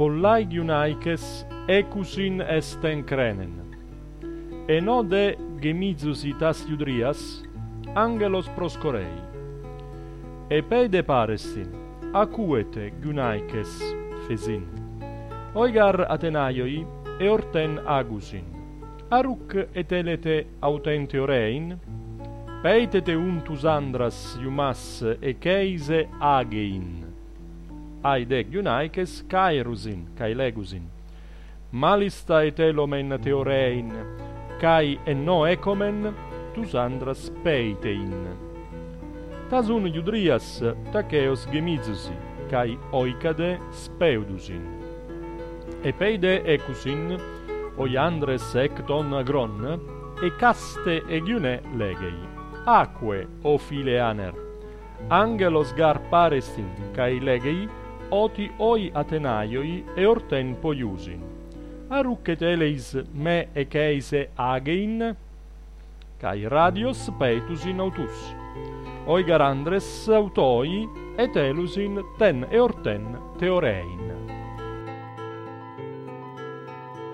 Pollaigiunaices ecus ecusin esten crenen. Enode gemizus itas iudrias, angelos proscorei. Epede parestin, acuete gyunaikes fesin. Oigar Athenaioi eorten agusin. Aruc etelete autente orein, peitete untus andras iumas keise agein aide gyunaikes caerusin, kai legusin malistai telomen theorein kai enno ecomen tus andras peitein. Tasun iudrias taceos gemizusi, kai oikade speudusin. Epeide ecusin oiandres ecton agron e caste egyune legei. Aquae o fileaner angelos gar parestin kai legei oti oi Atenaioi e orten poiusin. Arucet eleis me eceise agein, cae radios petusin autus. Oi garandres autoi et elusin ten eorten teorein.